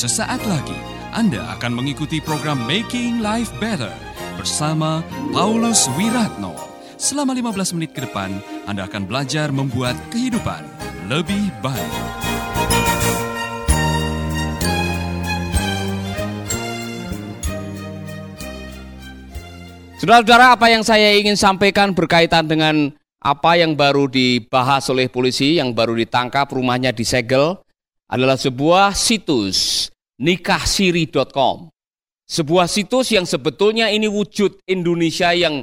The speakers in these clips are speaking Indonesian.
Sesaat lagi Anda akan mengikuti program Making Life Better bersama Paulus Wiratno. Selama 15 menit ke depan, Anda akan belajar membuat kehidupan lebih baik. Saudara-saudara, apa yang saya ingin sampaikan berkaitan dengan apa yang baru dibahas oleh polisi, yang baru ditangkap, rumahnya disegel, adalah sebuah situs nikahsiri.com. Sebuah situs yang sebetulnya ini wujud Indonesia yang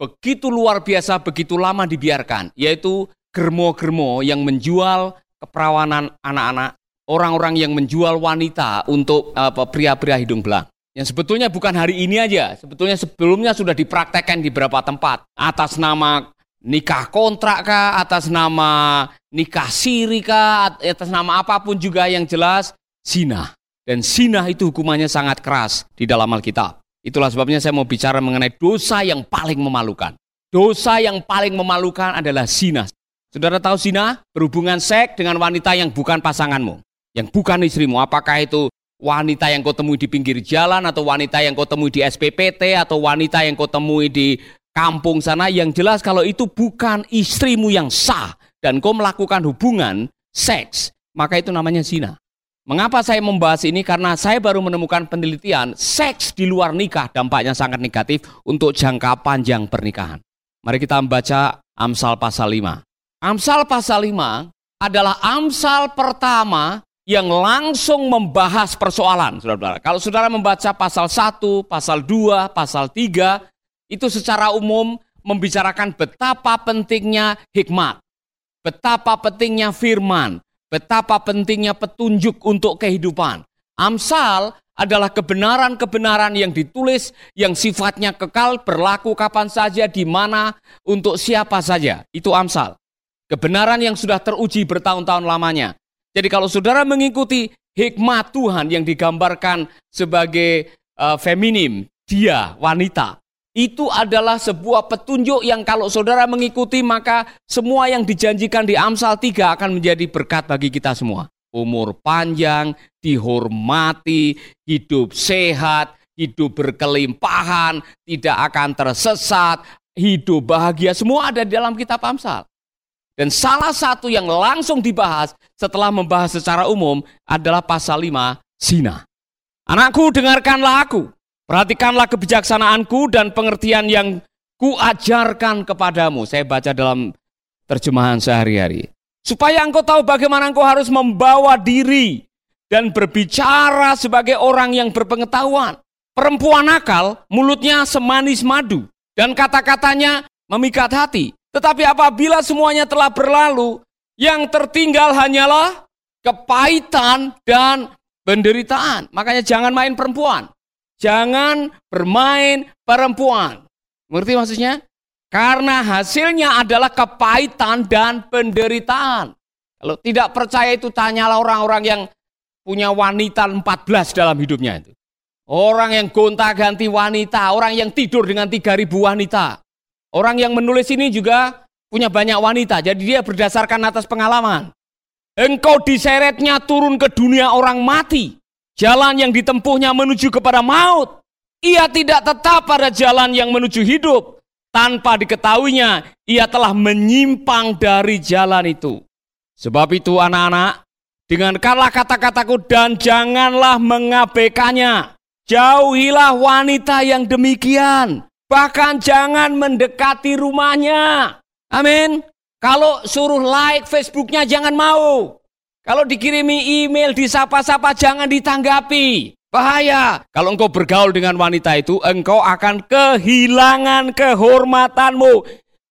begitu luar biasa, begitu lama dibiarkan, yaitu germo-germo yang menjual keperawanan anak-anak, orang-orang yang menjual wanita untuk pria-pria hidung belang. Yang sebetulnya bukan hari ini aja, sebetulnya sebelumnya sudah dipraktekkan di beberapa tempat atas nama nikah kontrak kah, atas nama nikah siri kah, atas nama apa pun juga yang jelas zina. Dan zina itu hukumannya sangat keras di dalam Alkitab. Itulah sebabnya saya mau bicara mengenai dosa yang paling memalukan. Dosa yang paling memalukan adalah zina. Saudara tahu zina? Berhubungan seks dengan wanita yang bukan pasanganmu. Yang bukan istrimu. Apakah itu wanita yang kau temui di pinggir jalan atau wanita yang kau temui di SPPT atau wanita yang kau temui di kampung sana yang jelas kalau itu bukan istrimu yang sah dan kau melakukan hubungan seks maka itu namanya zina. Mengapa saya membahas ini? Karena saya baru menemukan penelitian seks di luar nikah dampaknya sangat negatif untuk jangka panjang pernikahan. Mari kita membaca Amsal pasal 5. Amsal pasal 5 adalah Amsal pertama yang langsung membahas persoalan, saudara-saudara. Kalau saudara membaca pasal 1, pasal 2, pasal 3, itu secara umum membicarakan betapa pentingnya hikmat, betapa pentingnya firman, betapa pentingnya petunjuk untuk kehidupan. Amsal adalah kebenaran-kebenaran yang ditulis yang sifatnya kekal berlaku kapan saja di mana untuk siapa saja. Itu Amsal. Kebenaran yang sudah teruji bertahun-tahun lamanya. Jadi kalau saudara mengikuti hikmat Tuhan yang digambarkan sebagai uh, feminim, dia wanita, itu adalah sebuah petunjuk yang kalau saudara mengikuti maka semua yang dijanjikan di Amsal 3 akan menjadi berkat bagi kita semua. Umur panjang, dihormati, hidup sehat, hidup berkelimpahan, tidak akan tersesat, hidup bahagia, semua ada di dalam kitab Amsal. Dan salah satu yang langsung dibahas setelah membahas secara umum adalah pasal 5, zina. Anakku, dengarkanlah aku. Perhatikanlah kebijaksanaanku dan pengertian yang kuajarkan kepadamu. Saya baca dalam terjemahan sehari-hari. Supaya engkau tahu bagaimana engkau harus membawa diri dan berbicara sebagai orang yang berpengetahuan. Perempuan nakal, mulutnya semanis madu, dan kata-katanya memikat hati. Tetapi apabila semuanya telah berlalu, yang tertinggal hanyalah kepahitan dan penderitaan. Makanya jangan main perempuan. Jangan bermain perempuan. Mengerti maksudnya? Karena hasilnya adalah kepahitan dan penderitaan. Kalau tidak percaya itu tanyalah orang-orang yang punya wanita 14 dalam hidupnya itu. Orang yang gonta-ganti wanita, orang yang tidur dengan 3000 wanita. Orang yang menulis ini juga punya banyak wanita, jadi dia berdasarkan atas pengalaman. Engkau diseretnya turun ke dunia orang mati. Jalan yang ditempuhnya menuju kepada maut. Ia tidak tetap pada jalan yang menuju hidup. Tanpa diketahuinya, ia telah menyimpang dari jalan itu. Sebab itu anak-anak, dengarkanlah kata-kataku dan janganlah mengabaikannya. Jauhilah wanita yang demikian. Bahkan jangan mendekati rumahnya. Amin. Kalau suruh like Facebooknya jangan mau. Kalau dikirimi email, disapa-sapa jangan ditanggapi. Bahaya. Kalau engkau bergaul dengan wanita itu, engkau akan kehilangan kehormatanmu.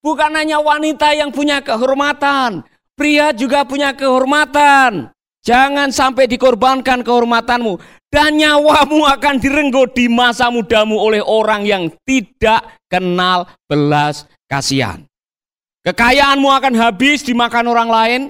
Bukan hanya wanita yang punya kehormatan. Pria juga punya kehormatan. Jangan sampai dikorbankan kehormatanmu. Dan nyawamu akan direnggut di masa mudamu oleh orang yang tidak kenal belas kasihan. Kekayaanmu akan habis dimakan orang lain.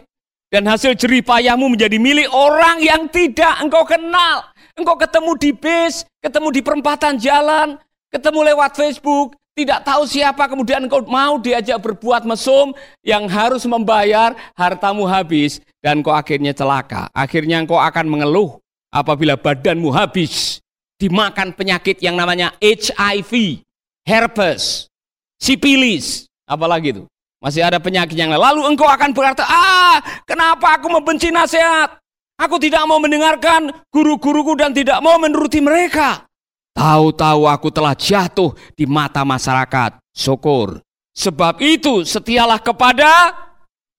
Dan hasil jerih payahmu menjadi milik orang yang tidak engkau kenal. Engkau ketemu di bis, ketemu di perempatan jalan, ketemu lewat Facebook, tidak tahu siapa kemudian engkau mau diajak berbuat mesum yang harus membayar hartamu habis dan kau akhirnya celaka. Akhirnya engkau akan mengeluh apabila badanmu habis dimakan penyakit yang namanya HIV, herpes, sipilis, apalagi itu. Masih ada penyakit yang lain. Lalu engkau akan berkata, ah kenapa aku membenci nasihat? Aku tidak mau mendengarkan guru-guruku dan tidak mau menuruti mereka. Tahu-tahu aku telah jatuh di mata masyarakat. Syukur. Sebab itu setialah kepada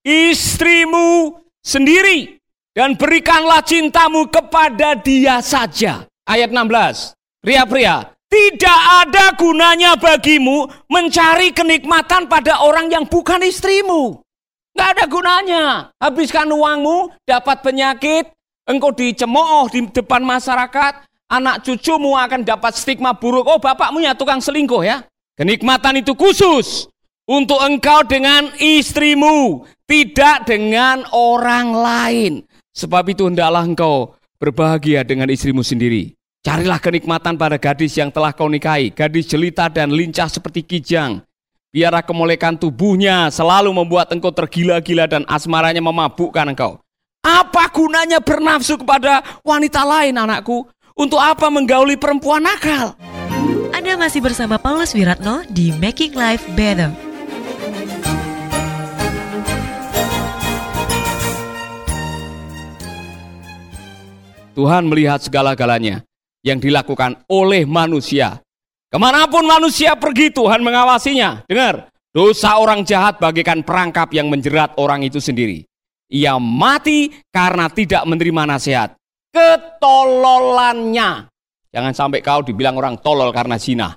istrimu sendiri. Dan berikanlah cintamu kepada dia saja. Ayat 16. Pria-pria, tidak ada gunanya bagimu mencari kenikmatan pada orang yang bukan istrimu. Nggak ada gunanya. Habiskan uangmu, dapat penyakit, engkau dicemooh di depan masyarakat, anak cucumu akan dapat stigma buruk. Oh bapakmu ya tukang selingkuh ya. Kenikmatan itu khusus untuk engkau dengan istrimu, tidak dengan orang lain. Sebab itu hendaklah engkau berbahagia dengan istrimu sendiri. Carilah kenikmatan pada gadis yang telah kau nikahi, gadis jelita dan lincah seperti kijang. Biarlah kemolekan tubuhnya selalu membuat engkau tergila-gila dan asmaranya memabukkan engkau. Apa gunanya bernafsu kepada wanita lain anakku? Untuk apa menggauli perempuan nakal? Anda masih bersama Paulus Wiratno di Making Life Better. Tuhan melihat segala-galanya yang dilakukan oleh manusia. Ke mana pun manusia pergi Tuhan mengawasinya. Dengar, dosa orang jahat bagikan perangkap yang menjerat orang itu sendiri. Ia mati karena tidak menerima nasihat ketololannya. Jangan sampai kau dibilang orang tolol karena zina.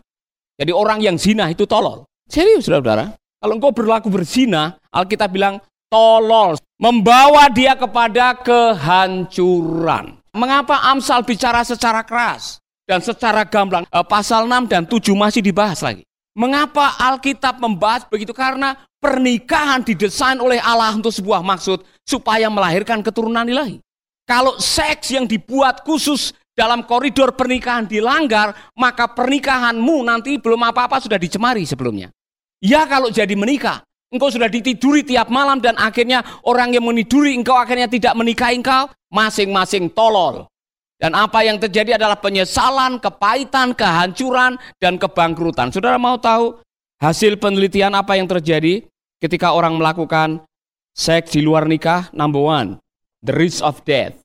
Jadi orang yang zina itu tolol. Serius saudara-saudara. Kalau engkau berlaku berzina, Alkitab bilang tolol. Membawa dia kepada kehancuran. Mengapa Amsal bicara secara keras dan secara gamblang? Eh, pasal 6 dan 7 masih dibahas lagi. Mengapa Alkitab membahas begitu? Karena pernikahan didesain oleh Allah untuk sebuah maksud supaya melahirkan keturunan ilahi. Kalau seks yang dibuat khusus dalam koridor pernikahan dilanggar, maka pernikahanmu nanti belum apa-apa sudah dicemari sebelumnya. Ya kalau jadi menikah, engkau sudah ditiduri tiap malam dan akhirnya orang yang meniduri engkau akhirnya tidak menikahi engkau, masing-masing tolol. Dan apa yang terjadi adalah penyesalan, kepahitan, kehancuran, dan kebangkrutan. Saudara mau tahu hasil penelitian apa yang terjadi ketika orang melakukan seks di luar nikah? Number one, the risk of death.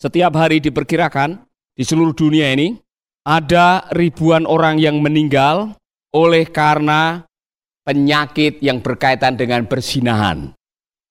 Setiap hari diperkirakan di seluruh dunia ini ada ribuan orang yang meninggal oleh karena penyakit yang berkaitan dengan persinahan.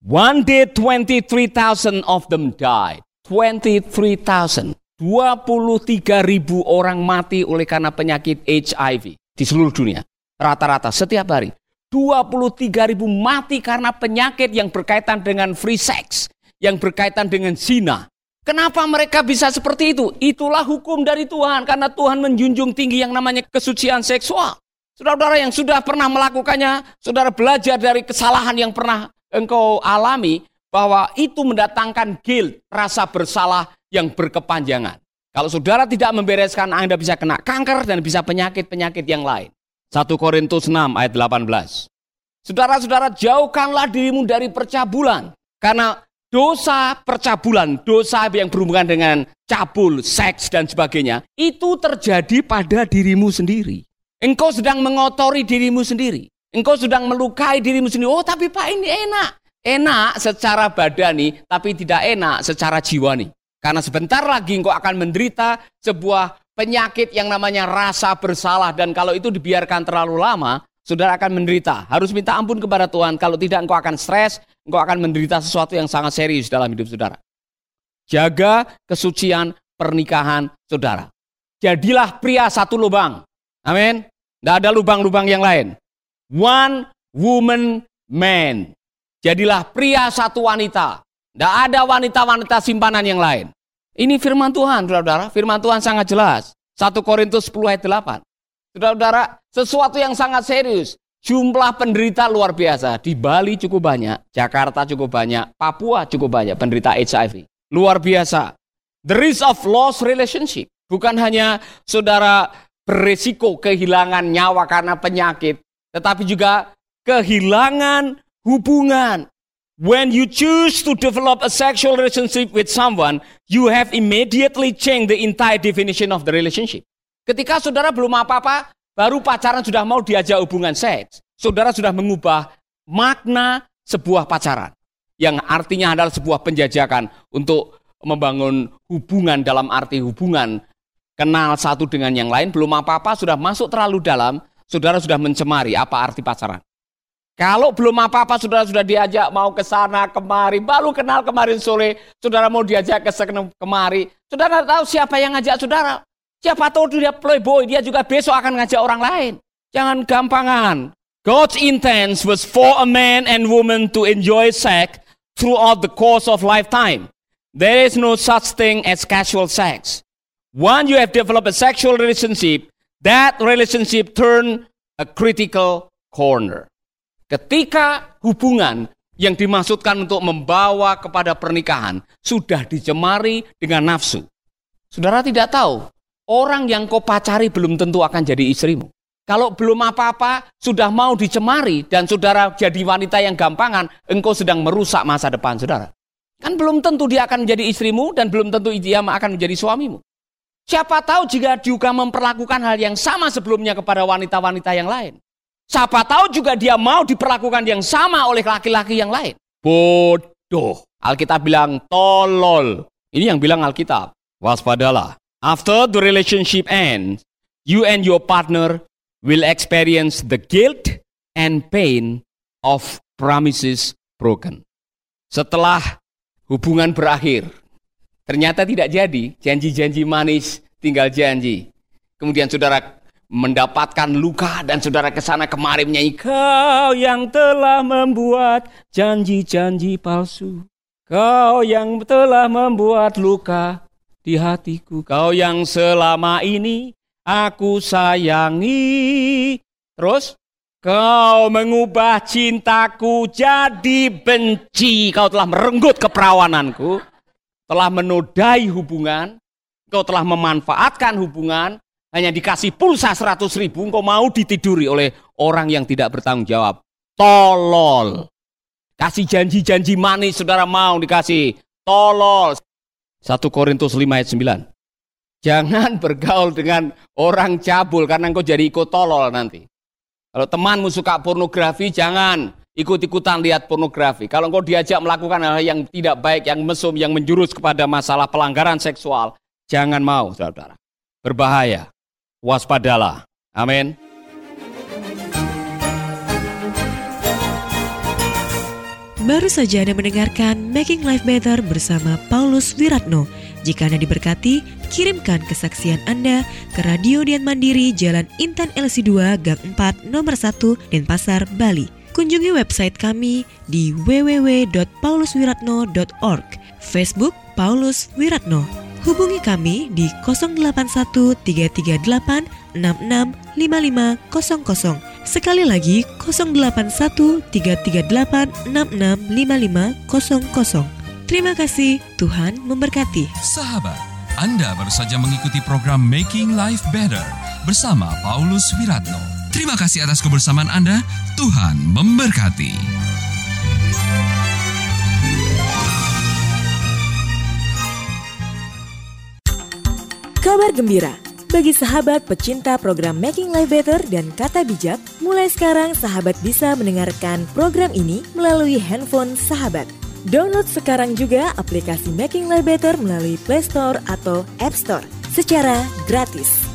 One day 23,000 of them died. 23,000. 23 ribu orang mati oleh karena penyakit HIV di seluruh dunia. Rata-rata setiap hari. 23 ribu mati karena penyakit yang berkaitan dengan free sex yang berkaitan dengan zina. Kenapa mereka bisa seperti itu? Itulah hukum dari Tuhan karena Tuhan menjunjung tinggi yang namanya kesucian seksual. Saudara-saudara yang sudah pernah melakukannya, saudara belajar dari kesalahan yang pernah engkau alami bahwa itu mendatangkan guilt, rasa bersalah yang berkepanjangan. Kalau saudara tidak membereskan, Anda bisa kena kanker dan bisa penyakit-penyakit yang lain. 1 Korintus 6 ayat 18. Saudara-saudara, jauhkanlah dirimu dari percabulan. Karena dosa percabulan, dosa yang berhubungan dengan cabul, seks dan sebagainya, itu terjadi pada dirimu sendiri. Engkau sedang mengotori dirimu sendiri. Engkau sedang melukai dirimu sendiri. Oh, tapi Pak ini enak. Enak secara badani, tapi tidak enak secara jiwani. Karena sebentar lagi engkau akan menderita sebuah penyakit yang namanya rasa bersalah. Dan kalau itu dibiarkan terlalu lama, saudara akan menderita. Harus minta ampun kepada Tuhan. Kalau tidak engkau akan stres, engkau akan menderita sesuatu yang sangat serius dalam hidup saudara. Jaga kesucian pernikahan saudara. Jadilah pria satu lubang. Amin. Tidak ada lubang-lubang yang lain. One woman man. Jadilah pria satu wanita. Tidak ada wanita-wanita simpanan yang lain. Ini firman Tuhan, saudara-saudara. Firman Tuhan sangat jelas. 1 Korintus 10 ayat 8. Saudara-saudara, sesuatu yang sangat serius. Jumlah penderita luar biasa. Di Bali cukup banyak, Jakarta cukup banyak, Papua cukup banyak penderita HIV. Luar biasa. The risk of lost relationship. Bukan hanya saudara berisiko kehilangan nyawa karena penyakit, tetapi juga kehilangan hubungan. When you choose to develop a sexual relationship with someone, you have immediately changed the entire definition of the relationship. Ketika saudara belum apa-apa, baru pacaran sudah mau diajak hubungan seks, saudara sudah mengubah makna sebuah pacaran. Yang artinya adalah sebuah penjajakan untuk membangun hubungan dalam arti hubungan kenal satu dengan yang lain, belum apa-apa sudah masuk terlalu dalam, saudara sudah mencemari apa arti pacaran. Kalau belum apa-apa saudara sudah diajak mau ke sana kemari, baru kenal kemarin sore, saudara mau diajak ke sana kemari, saudara tahu siapa yang ngajak saudara. Siapa tahu dia playboy, dia juga besok akan ngajak orang lain. Jangan gampangan. God's intent was for a man and woman to enjoy sex throughout the course of lifetime. There is no such thing as casual sex. Once you have developed a sexual relationship, that relationship turn a critical corner. Ketika hubungan yang dimaksudkan untuk membawa kepada pernikahan sudah dicemari dengan nafsu. Saudara tidak tahu, orang yang kau pacari belum tentu akan jadi istrimu. Kalau belum apa-apa, sudah mau dicemari dan saudara jadi wanita yang gampangan, engkau sedang merusak masa depan saudara. Kan belum tentu dia akan menjadi istrimu dan belum tentu dia akan menjadi suamimu. Siapa tahu jika juga memperlakukan hal yang sama sebelumnya kepada wanita-wanita yang lain. Siapa tahu juga dia mau diperlakukan yang sama oleh laki-laki yang lain. Bodoh. Alkitab bilang tolol. Ini yang bilang Alkitab. Waspadalah. After the relationship ends, you and your partner will experience the guilt and pain of promises broken. Setelah hubungan berakhir, ternyata tidak jadi, janji-janji manis tinggal janji. Kemudian saudara mendapatkan luka dan saudara ke sana kemari menyanyi kau yang telah membuat janji-janji palsu. Kau yang telah membuat luka di hatiku. Kau yang selama ini aku sayangi. Terus kau mengubah cintaku jadi benci. Kau telah merenggut keperawananku telah menodai hubungan kau telah memanfaatkan hubungan hanya dikasih pulsa 100 ribu, engkau mau ditiduri oleh orang yang tidak bertanggung jawab. Tolol. Kasih janji-janji manis, saudara mau dikasih. Tolol. 1 Korintus 5 ayat 9. Jangan bergaul dengan orang cabul karena engkau jadi ikut tolol nanti. Kalau temanmu suka pornografi, jangan ikut-ikutan lihat pornografi. Kalau engkau diajak melakukan hal yang tidak baik, yang mesum, yang menjurus kepada masalah pelanggaran seksual, jangan mau, saudara. Berbahaya waspadalah. Amin. Baru saja Anda mendengarkan Making Life Better bersama Paulus Wiratno. Jika Anda diberkati, kirimkan kesaksian Anda ke Radio Dian Mandiri Jalan Intan LC2 Gang 4 Nomor 1 Denpasar, Bali. Kunjungi website kami di www.pauluswiratno.org, Facebook Paulus Wiratno. Hubungi kami di 081338665500. Sekali lagi 081338665500. Terima kasih, Tuhan memberkati. Sahabat, Anda baru saja mengikuti program Making Life Better bersama Paulus Wiratno. Terima kasih atas kebersamaan Anda. Tuhan memberkati. Kabar gembira bagi sahabat pecinta program Making Life Better dan Kata Bijak, mulai sekarang sahabat bisa mendengarkan program ini melalui handphone sahabat. Download sekarang juga aplikasi Making Life Better melalui Play Store atau App Store secara gratis.